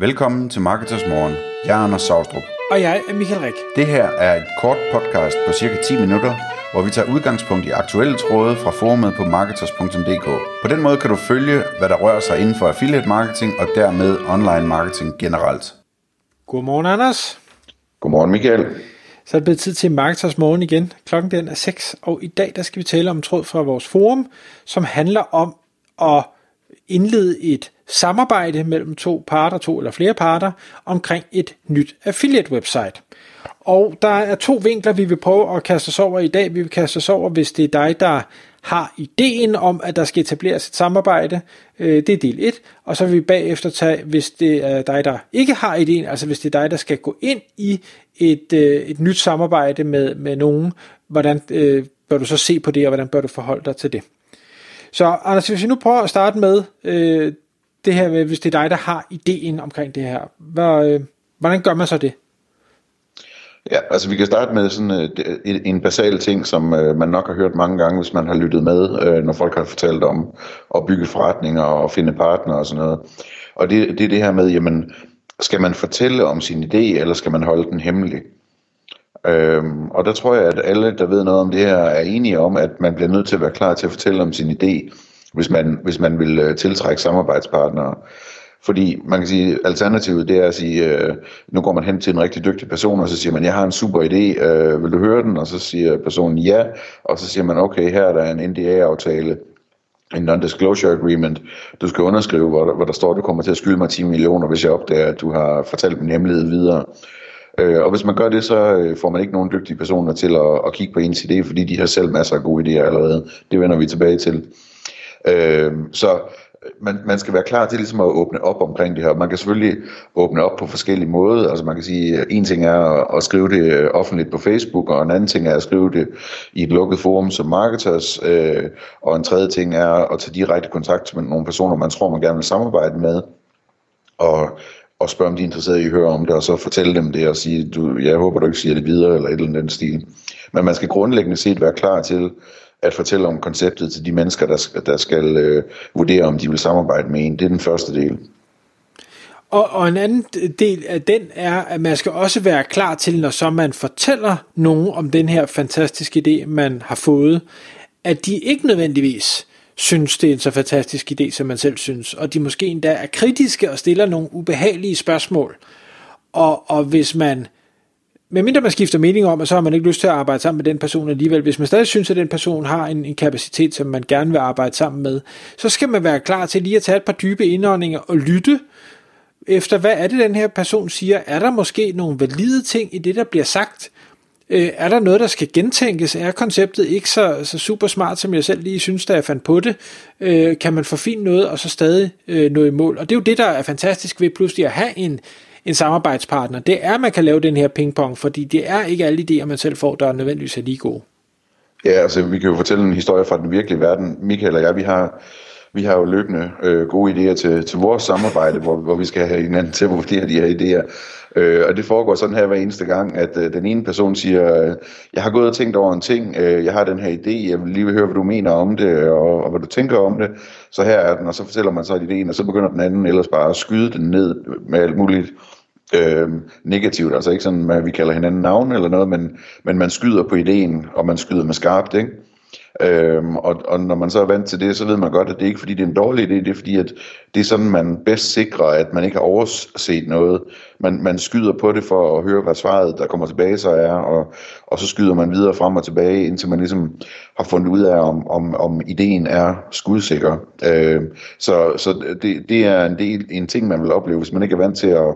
Velkommen til Marketers Morgen. Jeg er Anders Saustrup. Og jeg er Michael Rik. Det her er et kort podcast på cirka 10 minutter, hvor vi tager udgangspunkt i aktuelle tråde fra forumet på marketers.dk. På den måde kan du følge, hvad der rører sig inden for affiliate marketing og dermed online marketing generelt. Godmorgen, Anders. Godmorgen, Michael. Så er det blevet tid til Marketers Morgen igen. Klokken den er 6, og i dag der skal vi tale om en tråd fra vores forum, som handler om at indlede et samarbejde mellem to parter, to eller flere parter, omkring et nyt affiliate website. Og der er to vinkler, vi vil prøve at kaste os over i dag. Vi vil kaste os over, hvis det er dig, der har ideen om, at der skal etableres et samarbejde. Øh, det er del 1. Og så vil vi bagefter tage, hvis det er dig, der ikke har ideen, altså hvis det er dig, der skal gå ind i et, øh, et nyt samarbejde med, med nogen, hvordan øh, bør du så se på det, og hvordan bør du forholde dig til det. Så Anders, hvis vi nu prøver at starte med øh, det her, med, hvis det er dig, der har ideen omkring det her, hvad, øh, hvordan gør man så det? Ja, altså vi kan starte med sådan øh, øh, en basal ting, som øh, man nok har hørt mange gange, hvis man har lyttet med, øh, når folk har fortalt om at bygge forretninger og finde partnere og sådan noget. Og det, det er det her med, jamen, skal man fortælle om sin idé, eller skal man holde den hemmelig? Øhm, og der tror jeg, at alle, der ved noget om det her, er enige om, at man bliver nødt til at være klar til at fortælle om sin idé, hvis man, hvis man vil øh, tiltrække samarbejdspartnere. Fordi man kan sige, alternativet det er at sige, øh, nu går man hen til en rigtig dygtig person, og så siger man, jeg har en super idé, øh, vil du høre den? Og så siger personen ja, og så siger man, okay, her er der en NDA-aftale, en non-disclosure agreement, du skal underskrive, hvor der, hvor der står, at du kommer til at skylde mig 10 millioner, hvis jeg opdager, at du har fortalt min hemmelighed videre. Øh, og hvis man gør det, så øh, får man ikke nogen dygtige personer til at, at kigge på ens idé, fordi de har selv masser af gode idéer allerede. Det vender vi tilbage til. Øhm, øh, så man, man skal være klar til ligesom at åbne op omkring det her. Man kan selvfølgelig åbne op på forskellige måder. Altså man kan sige, en ting er at, at skrive det øh, offentligt på Facebook, og en anden ting er at skrive det i et lukket forum som marketers, øh, og en tredje ting er at tage direkte kontakt med nogle personer, man tror, man gerne vil samarbejde med, og og spørge, om de er interesserede i at høre om det, og så fortælle dem det og sige, du, jeg håber, du ikke siger det videre, eller et eller andet stil. Men man skal grundlæggende set være klar til at fortælle om konceptet til de mennesker, der skal, der skal øh, vurdere, om de vil samarbejde med en. Det er den første del. Og, og en anden del af den er, at man skal også være klar til, når så man fortæller nogen om den her fantastiske idé, man har fået, at de ikke nødvendigvis synes, det er en så fantastisk idé, som man selv synes, og de måske endda er kritiske og stiller nogle ubehagelige spørgsmål. Og, og hvis man, medmindre man skifter mening om, at så har man ikke lyst til at arbejde sammen med den person alligevel, hvis man stadig synes, at den person har en, en kapacitet, som man gerne vil arbejde sammen med, så skal man være klar til lige at tage et par dybe indåndinger og lytte efter, hvad er det, den her person siger? Er der måske nogle valide ting i det, der bliver sagt? Øh, er der noget, der skal gentænkes? Er konceptet ikke så, så super smart, som jeg selv lige synes, da jeg fandt på det? Øh, kan man forfine noget, og så stadig øh, nå i mål? Og det er jo det, der er fantastisk ved pludselig at have en, en samarbejdspartner. Det er, at man kan lave den her pingpong, fordi det er ikke alle idéer, man selv får, der er nødvendigvis er lige gode. Ja, altså vi kan jo fortælle en historie fra den virkelige verden. Michael og jeg, vi har vi har jo løbende øh, gode idéer til, til vores samarbejde, hvor, hvor vi skal have hinanden til at vurdere de her idéer. Øh, og det foregår sådan her hver eneste gang, at øh, den ene person siger, øh, jeg har gået og tænkt over en ting, øh, jeg har den her idé, jeg vil lige høre, hvad du mener om det, og, og hvad du tænker om det. Så her er den, og så fortæller man så idéen, og så begynder den anden ellers bare at skyde den ned med alt muligt øh, negativt. Altså ikke sådan, at vi kalder hinanden navn eller noget, men, men man skyder på ideen, og man skyder med skarpt, ikke? Øhm, og, og når man så er vant til det, så ved man godt, at det ikke er fordi, det er en dårlig idé, det er fordi, at det er sådan, man bedst sikrer, at man ikke har overset noget. Man, man skyder på det for at høre, hvad svaret, der kommer tilbage, så er, og, og så skyder man videre frem og tilbage, indtil man ligesom har fundet ud af, om, om, om ideen er skudsikker. Øhm, så så det, det er en, del, en ting, man vil opleve, hvis man ikke er vant til at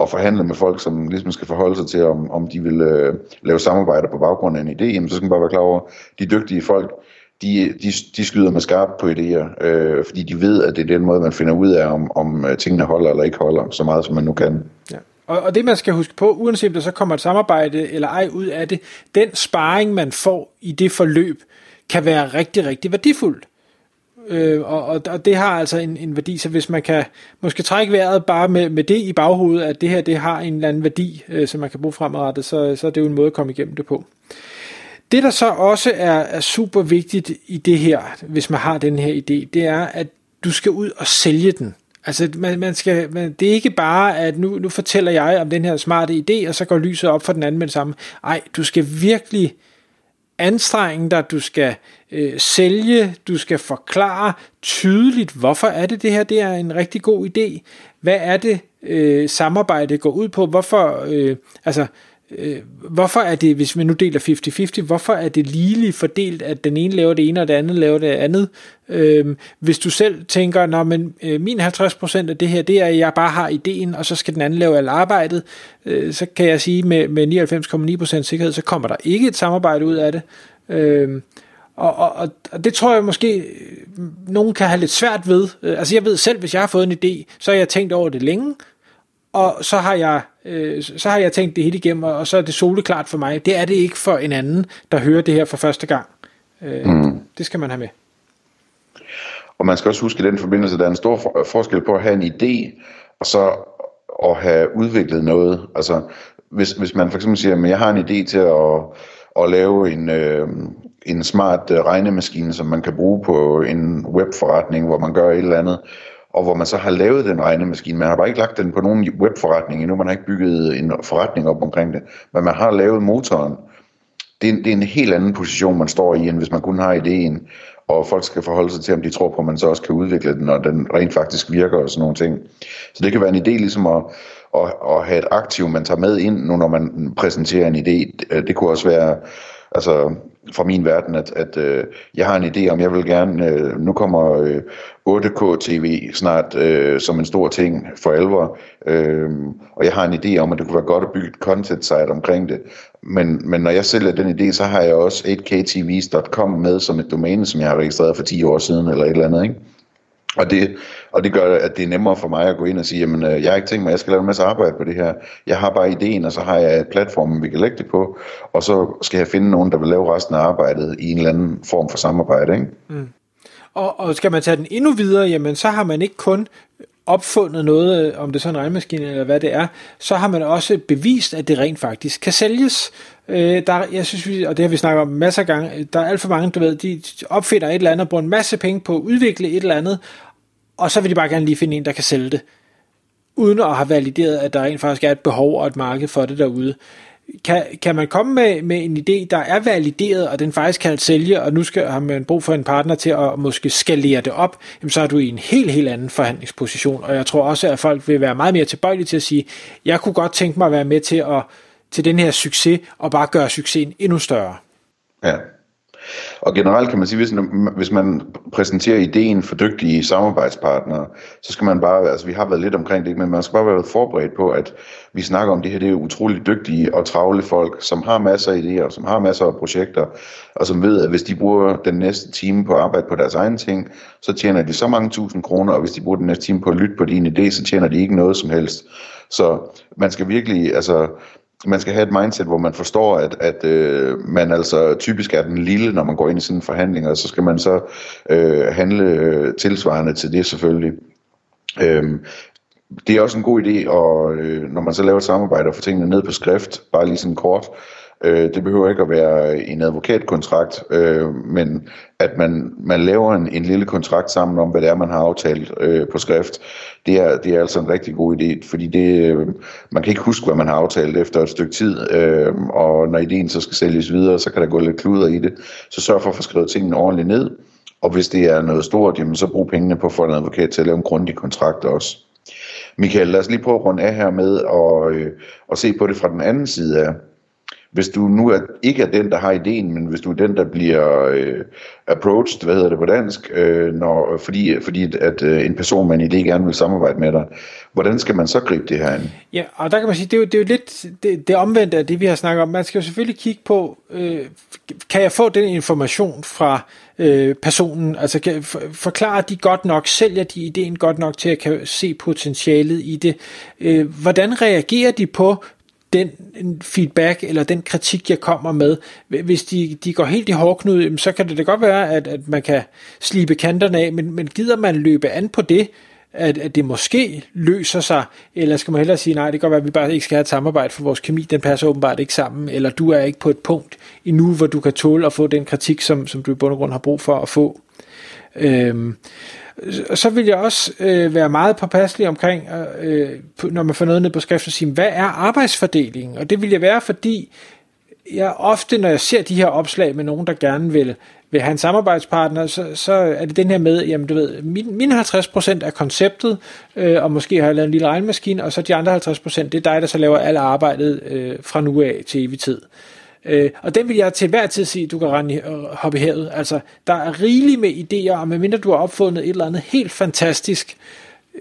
og forhandle med folk, som ligesom skal forholde sig til, om, om de vil øh, lave samarbejder på baggrund af en idé, jamen, så skal man bare være klar over, de dygtige folk, de, de, de skyder med skarpt på idéer, øh, fordi de ved, at det er den måde, man finder ud af, om, om øh, tingene holder eller ikke holder, så meget som man nu kan. Ja. Og, og det man skal huske på, uanset om der så kommer et samarbejde eller ej ud af det, den sparring man får i det forløb, kan være rigtig, rigtig værdifuldt. Øh, og, og, og det har altså en, en værdi, så hvis man kan måske trække vejret bare med, med det i baghovedet, at det her det har en eller anden værdi, øh, som man kan bruge fremadrettet, så, så er det jo en måde at komme igennem det på. Det der så også er, er super vigtigt i det her, hvis man har den her idé, det er, at du skal ud og sælge den. Altså, man, man skal, man, det er ikke bare, at nu, nu fortæller jeg om den her smarte idé, og så går lyset op for den anden med det samme. Ej, du skal virkelig anstrenge dig, du skal øh, sælge, du skal forklare tydeligt, hvorfor er det det her, det er en rigtig god idé. Hvad er det, øh, samarbejde går ud på? Hvorfor, øh, altså, øh, hvorfor er det, hvis vi nu deler 50-50, hvorfor er det ligeligt fordelt, at den ene laver det ene, og det andet laver det andet? Øh, hvis du selv tænker, når men øh, min 50% af det her, det er, at jeg bare har ideen, og så skal den anden lave alt arbejdet, øh, så kan jeg sige med, med 99,9% sikkerhed, så kommer der ikke et samarbejde ud af det. Øh, og, og, og det tror jeg måske, øh, nogen kan have lidt svært ved. Øh, altså jeg ved selv, hvis jeg har fået en idé, så har jeg tænkt over det længe, og så har jeg, øh, så har jeg tænkt det hele igennem, og så er det soleklart for mig. Det er det ikke for en anden, der hører det her for første gang. Øh, mm. Det skal man have med. Og man skal også huske i den forbindelse, at der er en stor forskel på at have en idé, og så at have udviklet noget. Altså, hvis, hvis man for eksempel siger, at jeg har en idé til at, at lave en, øh, en smart øh, regnemaskine, som man kan bruge på en webforretning, hvor man gør et eller andet, og hvor man så har lavet den regnemaskine. Man har bare ikke lagt den på nogen webforretning endnu, man har ikke bygget en forretning op omkring det, men man har lavet motoren. Det er, det er en helt anden position, man står i, end hvis man kun har ideen, og folk skal forholde sig til, om de tror på, at man så også kan udvikle den, og den rent faktisk virker og sådan nogle ting. Så det kan være en idé ligesom at, at, at have et aktiv, man tager med ind, nu når man præsenterer en idé. Det kunne også være, altså fra min verden, at, at øh, jeg har en idé om, jeg vil gerne, øh, nu kommer øh, 8K TV snart øh, som en stor ting for alvor, øh, og jeg har en idé om, at det kunne være godt at bygge et content site omkring det, men, men når jeg sælger den idé, så har jeg også 8ktvs.com med som et domæne, som jeg har registreret for 10 år siden, eller et eller andet, ikke? Og det, og det gør, at det er nemmere for mig at gå ind og sige, jamen øh, jeg har ikke tænkt mig, at jeg skal lave en masse arbejde på det her. Jeg har bare ideen, og så har jeg et platform, vi kan lægge det på, og så skal jeg finde nogen, der vil lave resten af arbejdet i en eller anden form for samarbejde. Ikke? Mm. Og, og skal man tage den endnu videre, jamen så har man ikke kun opfundet noget, øh, om det er så en regnmaskine eller hvad det er, så har man også bevist, at det rent faktisk kan sælges. Øh, der, jeg synes, vi, og det har vi snakket om masser af gange, øh, der er alt for mange, du ved, de opfinder et eller andet og bruger en masse penge på at udvikle et eller andet, og så vil de bare gerne lige finde en, der kan sælge det, uden at have valideret, at der rent faktisk er et behov og et marked for det derude. Kan, kan man komme med, med en idé, der er valideret, og den faktisk kan sælge, og nu skal, har man brug for en partner til at måske skalere det op, jamen så er du i en helt, helt anden forhandlingsposition. Og jeg tror også, at folk vil være meget mere tilbøjelige til at sige, jeg kunne godt tænke mig at være med til, at, til den her succes, og bare gøre succesen endnu større. Ja, og generelt kan man sige, hvis, hvis man præsenterer ideen for dygtige samarbejdspartnere, så skal man bare, altså vi har været lidt omkring det, men man skal bare være forberedt på, at vi snakker om det her, det er utroligt dygtige og travle folk, som har masser af idéer, som har masser af projekter, og som ved, at hvis de bruger den næste time på at arbejde på deres egen ting, så tjener de så mange tusind kroner, og hvis de bruger den næste time på at lytte på din idé, så tjener de ikke noget som helst. Så man skal virkelig, altså man skal have et mindset, hvor man forstår, at, at øh, man altså typisk er den lille, når man går ind i sådan en forhandling, og så skal man så øh, handle øh, tilsvarende til det selvfølgelig. Øhm, det er også en god idé, og øh, når man så laver et samarbejde og får tingene ned på skrift, bare lige sådan kort, Øh, Øh, det behøver ikke at være en advokatkontrakt, øh, men at man, man laver en, en lille kontrakt sammen om, hvad det er, man har aftalt øh, på skrift. Det er, det er altså en rigtig god idé, fordi det, øh, man kan ikke huske, hvad man har aftalt efter et stykke tid, øh, og når ideen så skal sælges videre, så kan der gå lidt kluder i det. Så sørg for at få skrevet tingene ordentligt ned, og hvis det er noget stort, jamen, så brug pengene på at få en advokat til at lave en grundig kontrakt også. Michael, lad os lige prøve at runde af her med at, øh, se på det fra den anden side af hvis du nu er, ikke er den, der har ideen, men hvis du er den, der bliver øh, approached, hvad hedder det på dansk, øh, når, fordi, fordi at øh, en person med en idé gerne vil samarbejde med dig, hvordan skal man så gribe det her an? Ja, og der kan man sige, det er jo, det er jo lidt det, det omvendte af det, vi har snakket om. Man skal jo selvfølgelig kigge på, øh, kan jeg få den information fra øh, personen, altså kan, for, forklare de godt nok, sælger de ideen godt nok til at kan se potentialet i det, øh, hvordan reagerer de på den feedback eller den kritik, jeg kommer med. Hvis de, de går helt i hårdknud, så kan det da godt være, at, at man kan slibe kanterne af, men, men gider man løbe an på det, at, at det måske løser sig, eller skal man hellere sige, nej, det kan godt være, at vi bare ikke skal have et samarbejde, for vores kemi, den passer åbenbart ikke sammen, eller du er ikke på et punkt endnu, hvor du kan tåle at få den kritik, som, som du i bund og grund har brug for at få. Øhm, så vil jeg også øh, være meget påpasselig omkring, øh, når man får noget ned på skrift, og sige, hvad er arbejdsfordelingen? Og det vil jeg være, fordi jeg ofte, når jeg ser de her opslag med nogen, der gerne vil, vil have en samarbejdspartner, så, så er det den her med, jamen du ved, min, min 50% er konceptet, øh, og måske har jeg lavet en lille regnmaskine, og så de andre 50%, det er dig, der så laver alt arbejdet øh, fra nu af til evig tid. Øh, Øh, og den vil jeg til hver tid sige, du kan rende, øh, hoppe i havet. Altså, der er rigeligt med idéer, og medmindre du har opfundet et eller andet helt fantastisk,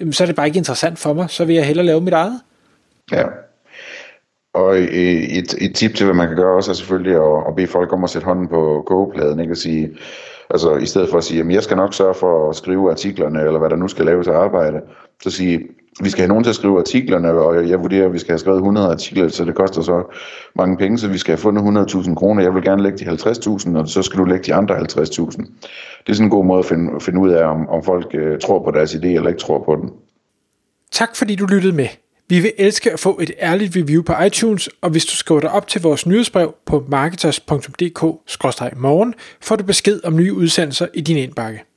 øh, så er det bare ikke interessant for mig, så vil jeg hellere lave mit eget. Ja, og øh, et, et tip til, hvad man kan gøre også, er selvfølgelig at, at bede folk om at sætte hånden på kogepladen, ikke at sige, altså i stedet for at sige, at jeg skal nok sørge for at skrive artiklerne, eller hvad der nu skal laves af arbejde, så sige, vi skal have nogen til at skrive artiklerne, og jeg vurderer, at vi skal have skrevet 100 artikler, så det koster så mange penge, så vi skal have fundet 100.000 kroner. Jeg vil gerne lægge de 50.000, og så skal du lægge de andre 50.000. Det er sådan en god måde at finde, finde ud af, om, om folk øh, tror på deres idé eller ikke tror på den. Tak fordi du lyttede med. Vi vil elske at få et ærligt review på iTunes, og hvis du skriver dig op til vores nyhedsbrev på marketers.dk-morgen, får du besked om nye udsendelser i din indbakke.